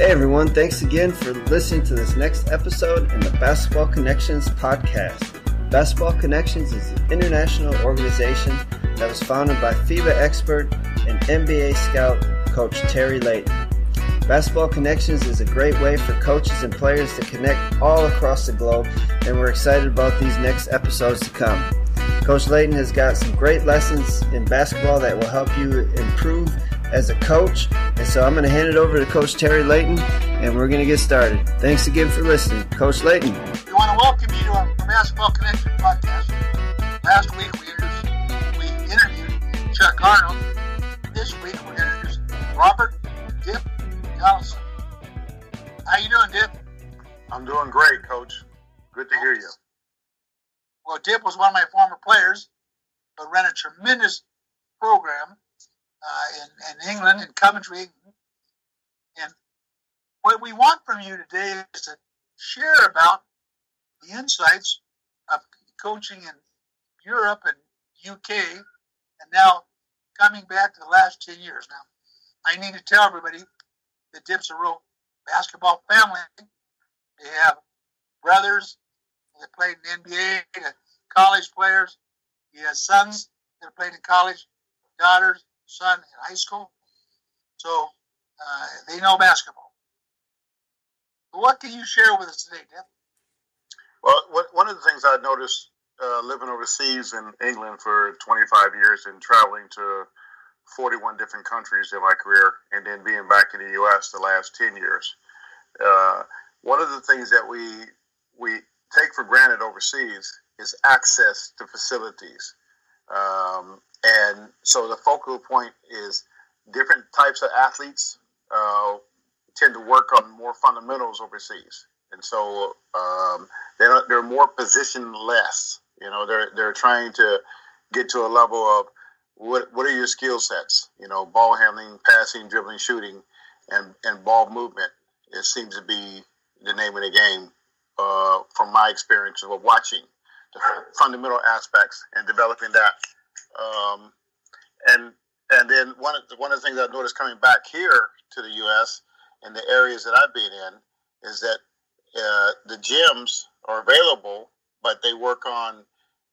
Hey everyone, thanks again for listening to this next episode in the Basketball Connections podcast. Basketball Connections is an international organization that was founded by FIBA expert and NBA scout coach Terry Layton. Basketball Connections is a great way for coaches and players to connect all across the globe, and we're excited about these next episodes to come. Coach Layton has got some great lessons in basketball that will help you improve as a coach. And so I'm going to hand it over to Coach Terry Layton, and we're going to get started. Thanks again for listening. Coach Layton. We want to welcome you to our Basketball Connection podcast. Last week we introduced, we interviewed Chuck Arnold. This week we're going to introduce Robert Dip Donaldson. How you doing, Dip? I'm doing great, Coach. Good to hear you. Well, Dip was one of my former players, but ran a tremendous program uh, in, in England, in Coventry. And what we want from you today is to share about the insights of coaching in Europe and UK, and now coming back to the last 10 years. Now, I need to tell everybody that Dip's a real basketball family. They have brothers that played in the NBA, college players. He has sons that played in college, daughters, son in high school. So uh, they know basketball. What can you share with us today, Dip? Well, what, one of the things I noticed uh, living overseas in England for 25 years and traveling to 41 different countries in my career, and then being back in the U.S. the last 10 years. Uh, one of the things that we we take for granted overseas is access to facilities. Um, and so the focal point is different types of athletes uh, tend to work on more fundamentals overseas, and so um, they're they're more position less. You know, they're they're trying to get to a level of what what are your skill sets? You know, ball handling, passing, dribbling, shooting, and and ball movement. It seems to be the name of the game uh, from my experience of watching fundamental aspects and developing that. Um, and and then one of the, one of the things I've noticed coming back here to the U.S. in the areas that I've been in is that uh, the gyms are available, but they work on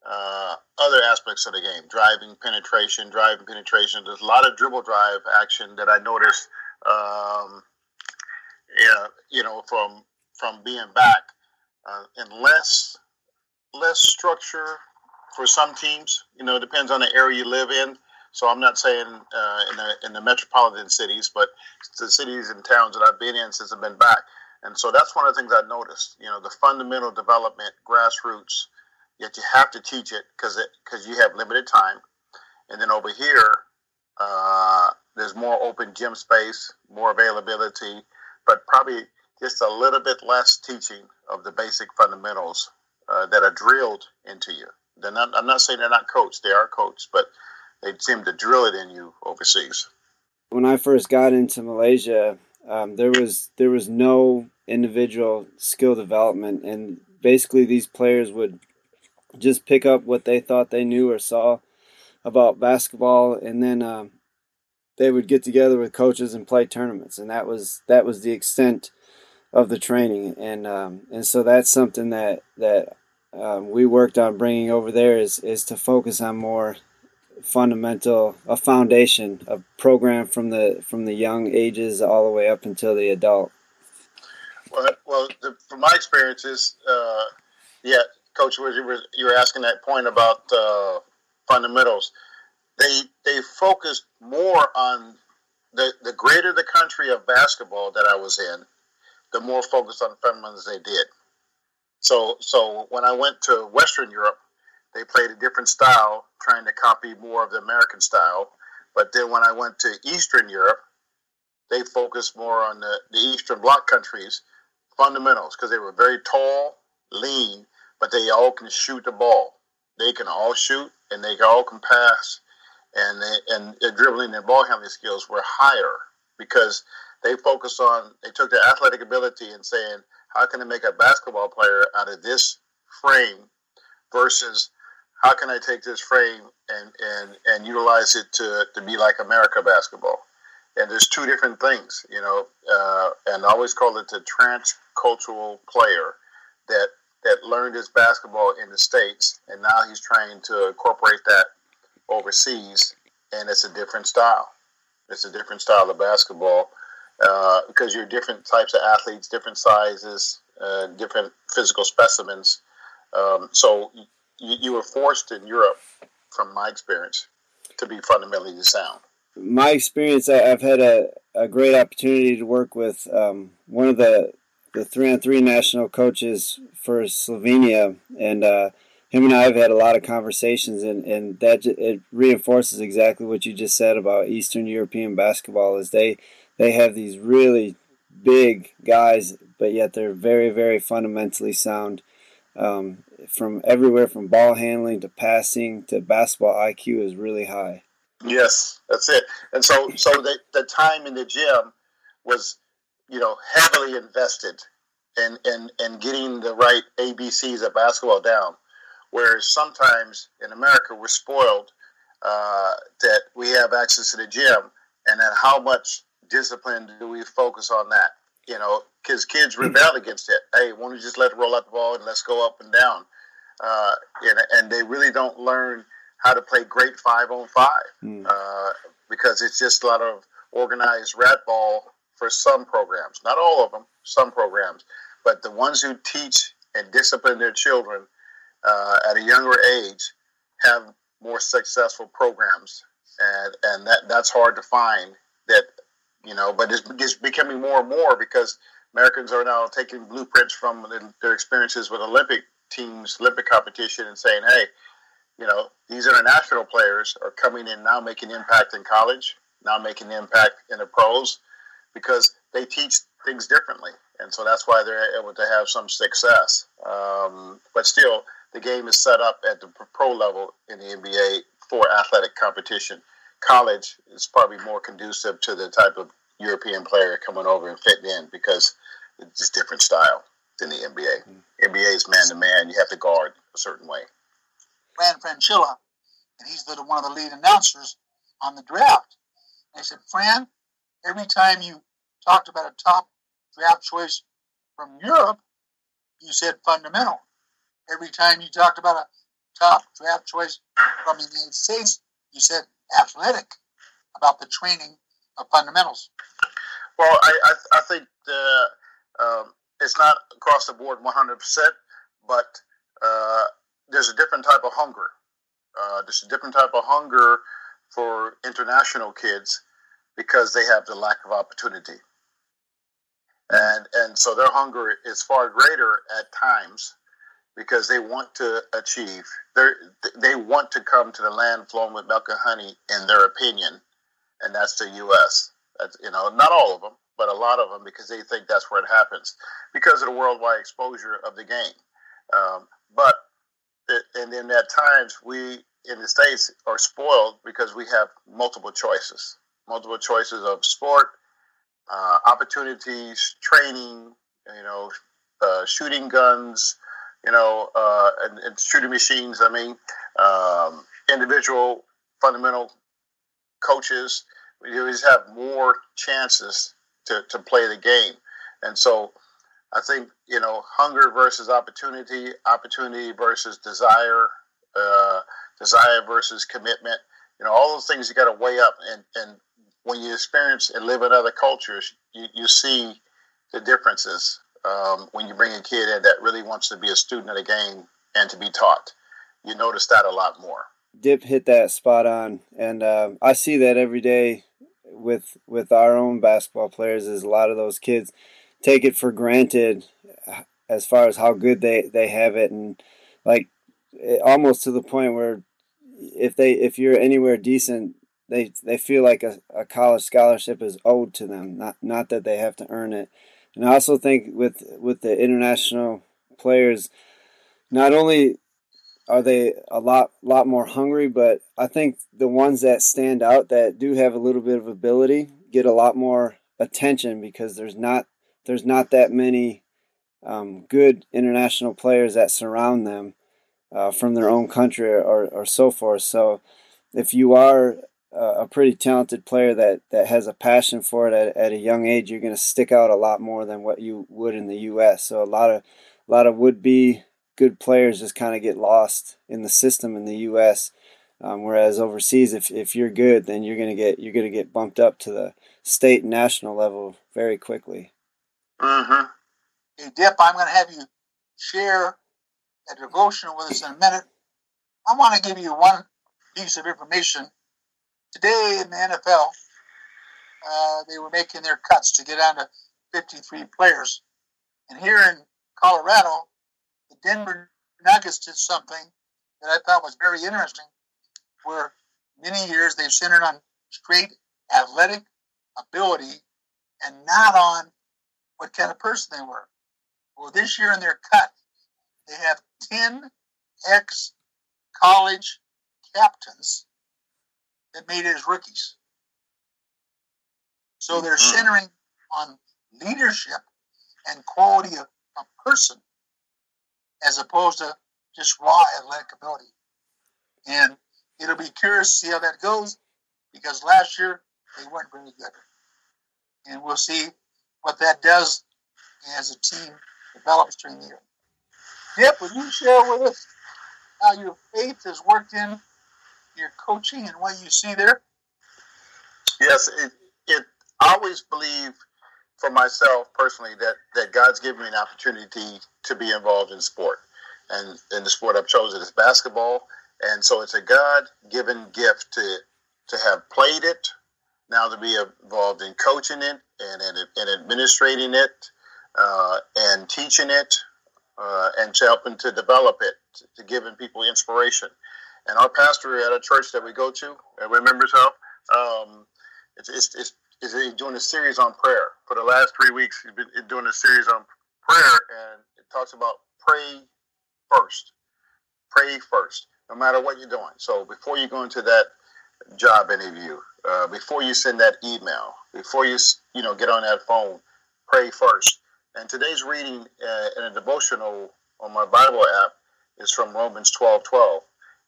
uh, other aspects of the game, driving penetration, driving penetration. There's a lot of dribble drive action that I noticed. Um, yeah, you know, from from being back, uh, and less structure for some teams. You know, depends on the area you live in. So I'm not saying uh, in the in the metropolitan cities, but the cities and towns that I've been in since I've been back. And so that's one of the things I noticed. You know, the fundamental development, grassroots. Yet you have to teach it because it because you have limited time. And then over here, uh, there's more open gym space, more availability, but probably just a little bit less teaching of the basic fundamentals uh, that are drilled into you. They're not, I'm not saying they're not coached; they are coached, but they seem to drill it in you overseas. When I first got into Malaysia, um, there was there was no individual skill development, and basically these players would just pick up what they thought they knew or saw about basketball, and then um, they would get together with coaches and play tournaments, and that was that was the extent of the training, and um, and so that's something that that um, we worked on bringing over there is is to focus on more fundamental a foundation a program from the from the young ages all the way up until the adult. Well, well the, from my experiences uh, yeah coach you were, you were asking that point about uh, fundamentals. They they focused more on the the greater the country of basketball that i was in the more focused on fundamentals they did so so when i went to western europe they played a different style, trying to copy more of the American style. But then when I went to Eastern Europe, they focused more on the, the Eastern Bloc countries fundamentals because they were very tall, lean, but they all can shoot the ball. They can all shoot and they all can pass, and they, and their dribbling and ball handling skills were higher because they focused on they took their athletic ability and saying how can I make a basketball player out of this frame versus how can I take this frame and and and utilize it to to be like America basketball? and there's two different things, you know, uh, and I always call it the transcultural player that that learned his basketball in the states, and now he's trying to incorporate that overseas, and it's a different style. It's a different style of basketball uh, because you're different types of athletes, different sizes, uh, different physical specimens. Um, so you, you were forced in Europe, from my experience, to be fundamentally sound my experience, I've had a, a great opportunity to work with um, one of the the three on three national coaches for Slovenia, and uh, him and I have had a lot of conversations, and, and that it reinforces exactly what you just said about Eastern European basketball. Is they they have these really big guys, but yet they're very very fundamentally sound. Um, from everywhere from ball handling to passing to basketball IQ is really high. Yes, that's it. And so, so the, the time in the gym was, you know, heavily invested in, in, in getting the right ABCs of basketball down. Whereas sometimes in America, we're spoiled uh, that we have access to the gym, and then how much discipline do we focus on that? You know, because kids rebel against it. Hey, why don't you just let it roll out the ball and let's go up and down? Uh, and, and they really don't learn – how to play great five on five mm. uh, because it's just a lot of organized rat ball for some programs, not all of them, some programs, but the ones who teach and discipline their children uh, at a younger age have more successful programs, and and that that's hard to find. That you know, but it's, it's becoming more and more because Americans are now taking blueprints from their experiences with Olympic teams, Olympic competition, and saying, hey you know, these international players are coming in now making impact in college, now making impact in the pros because they teach things differently. And so that's why they're able to have some success. Um, but still, the game is set up at the pro level in the NBA for athletic competition. College is probably more conducive to the type of European player coming over and fitting in because it's just different style than the NBA. Mm-hmm. NBA is man to man. You have to guard a certain way. Fran Fraschilla, and he's the, one of the lead announcers on the draft. And I said, Fran, every time you talked about a top draft choice from Europe, you said fundamental. Every time you talked about a top draft choice from the United States, you said athletic about the training fundamentals. Well, I, I, I think um, it's not across the board 100%, but uh, there's a different type of hunger. Uh, there's a different type of hunger for international kids because they have the lack of opportunity. And, and so their hunger is far greater at times because they want to achieve. They they want to come to the land flowing with milk and honey, in their opinion, and that's the U.S. That's, you know, not all of them, but a lot of them because they think that's where it happens because of the worldwide exposure of the game. Um, but and then at times we in the states are spoiled because we have multiple choices, multiple choices of sport, uh, opportunities, training, you know, uh, shooting guns, you know, uh, and, and, shooting machines. I mean, um, individual fundamental coaches. We just have more chances to, to play the game, and so I think you know hunger versus opportunity, opportunity versus desire, uh, desire versus commitment. You know all those things you got to weigh up, and and when you experience and live in other cultures, you, you see the differences um, when you bring a kid in that really wants to be a student of the game and to be taught. You notice that a lot more. Dip hit that spot on, and uh, I see that every day with with our own basketball players. Is a lot of those kids take it for granted as far as how good they, they have it and like almost to the point where if they if you're anywhere decent they they feel like a, a college scholarship is owed to them not not that they have to earn it and I also think with with the international players not only are they a lot lot more hungry but I think the ones that stand out that do have a little bit of ability get a lot more attention because there's not there's not that many um, good international players that surround them uh, from their own country or, or so forth. So if you are a pretty talented player that, that has a passion for it at, at a young age, you're going to stick out a lot more than what you would in the U.S. So a lot of a lot of would be good players just kind of get lost in the system in the U.S. Um, whereas overseas, if, if you're good, then you're gonna get you're gonna get bumped up to the state and national level very quickly. Mm-hmm. Hey, Dip, I'm gonna have you share a devotional with us in a minute. I want to give you one piece of information. Today in the NFL, uh, they were making their cuts to get down to 53 players. And here in Colorado, Denver Nuggets did something that I thought was very interesting, where many years they've centered on straight athletic ability and not on what kind of person they were. Well, this year in their cut, they have 10 ex college captains that made it as rookies. So they're mm-hmm. centering on leadership and quality of, of person as opposed to just raw athletic ability. And it'll be curious to see how that goes because last year they weren't very good. And we'll see what that does as a team develops during the year. Dip, would you share with us how your faith has worked in your coaching and what you see there? Yes, it, it I always believe for myself personally that, that God's given me an opportunity to be involved in sport. And in the sport I've chosen is basketball. And so it's a God given gift to to have played it, now to be involved in coaching it and, and, and administrating it uh, and teaching it uh, and helping to develop it, to, to giving people inspiration. And our pastor at a church that we go to, and we members of, um, it's, it's, it's, is he doing a series on prayer. For the last three weeks, he's been doing a series on prayer, and it talks about pray first. Pray first, no matter what you're doing. So before you go into that job interview, uh, before you send that email, before you you know get on that phone, pray first. And today's reading uh, in a devotional on my Bible app is from Romans 12 12.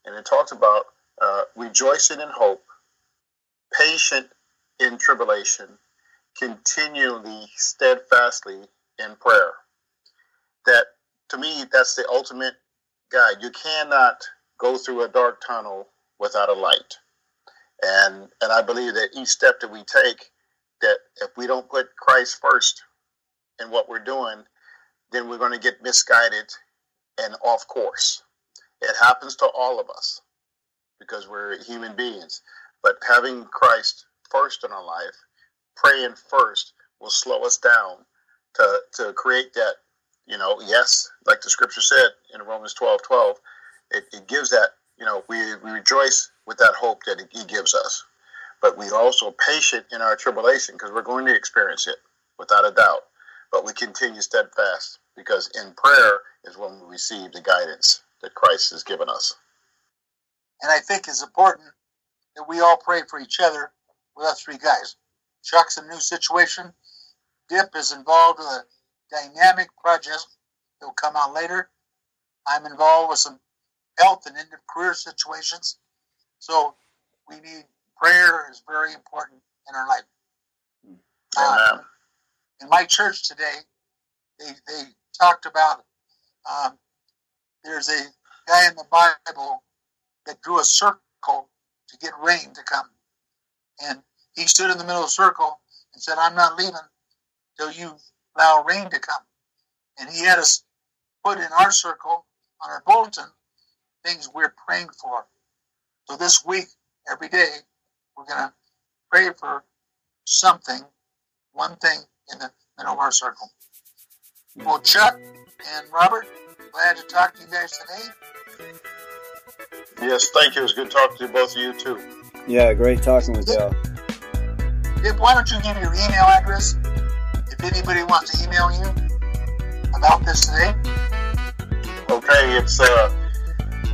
And it talks about uh, rejoicing in hope, patient in tribulation, continually, steadfastly in prayer. That, to me, that's the ultimate guide. You cannot go through a dark tunnel without a light. And, and I believe that each step that we take, that if we don't put Christ first, in what we're doing, then we're going to get misguided and off course. It happens to all of us because we're human beings. But having Christ first in our life, praying first, will slow us down to, to create that, you know, yes, like the scripture said in Romans 12 12, it, it gives that, you know, we, we rejoice with that hope that he gives us. But we also patient in our tribulation because we're going to experience it without a doubt but we continue steadfast because in prayer is when we receive the guidance that Christ has given us. And I think it's important that we all pray for each other with us three guys. Chuck's in a new situation. Dip is involved with a dynamic project that will come out later. I'm involved with some health and end of career situations. So we need prayer is very important in our life. Amen. Uh, in my church today, they, they talked about um, there's a guy in the Bible that drew a circle to get rain to come. And he stood in the middle of the circle and said, I'm not leaving till you allow rain to come. And he had us put in our circle on our bulletin things we're praying for. So this week, every day, we're going to pray for something, one thing in the middle of our circle. Well, Chuck and Robert, glad to talk to you guys today. Yes, thank you. It was good talking to both of you, too. Yeah, great talking with y'all. Dip, why don't you give your email address if anybody wants to email you about this today? Okay, it's uh,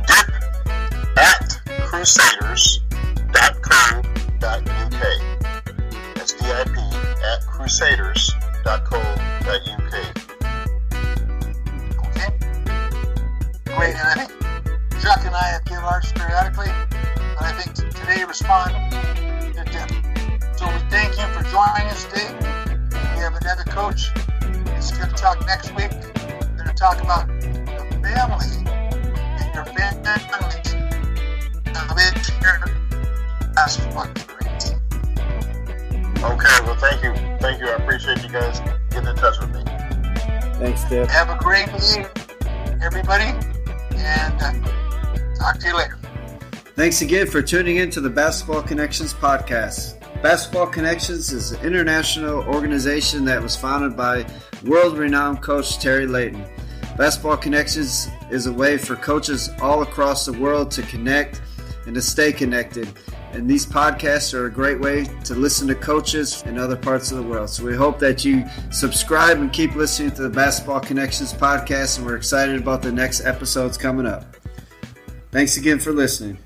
dip at crusaders.co.uk. That's D-I-P at crusaders.co.uk. Okay. Great, and I think Chuck and I have given ours periodically, but I think today respond thank you for joining us today. We have another coach. It's going to talk next week. We're going to talk about the family and your family basketball experience. Okay, well, thank you. Thank you. I appreciate you guys getting in touch with me. Thanks, Dip. Have a great day, everybody, and uh, talk to you later. Thanks again for tuning in to the Basketball Connections podcast. Basketball Connections is an international organization that was founded by world renowned coach Terry Layton. Basketball Connections is a way for coaches all across the world to connect and to stay connected. And these podcasts are a great way to listen to coaches in other parts of the world. So we hope that you subscribe and keep listening to the Basketball Connections podcast. And we're excited about the next episodes coming up. Thanks again for listening.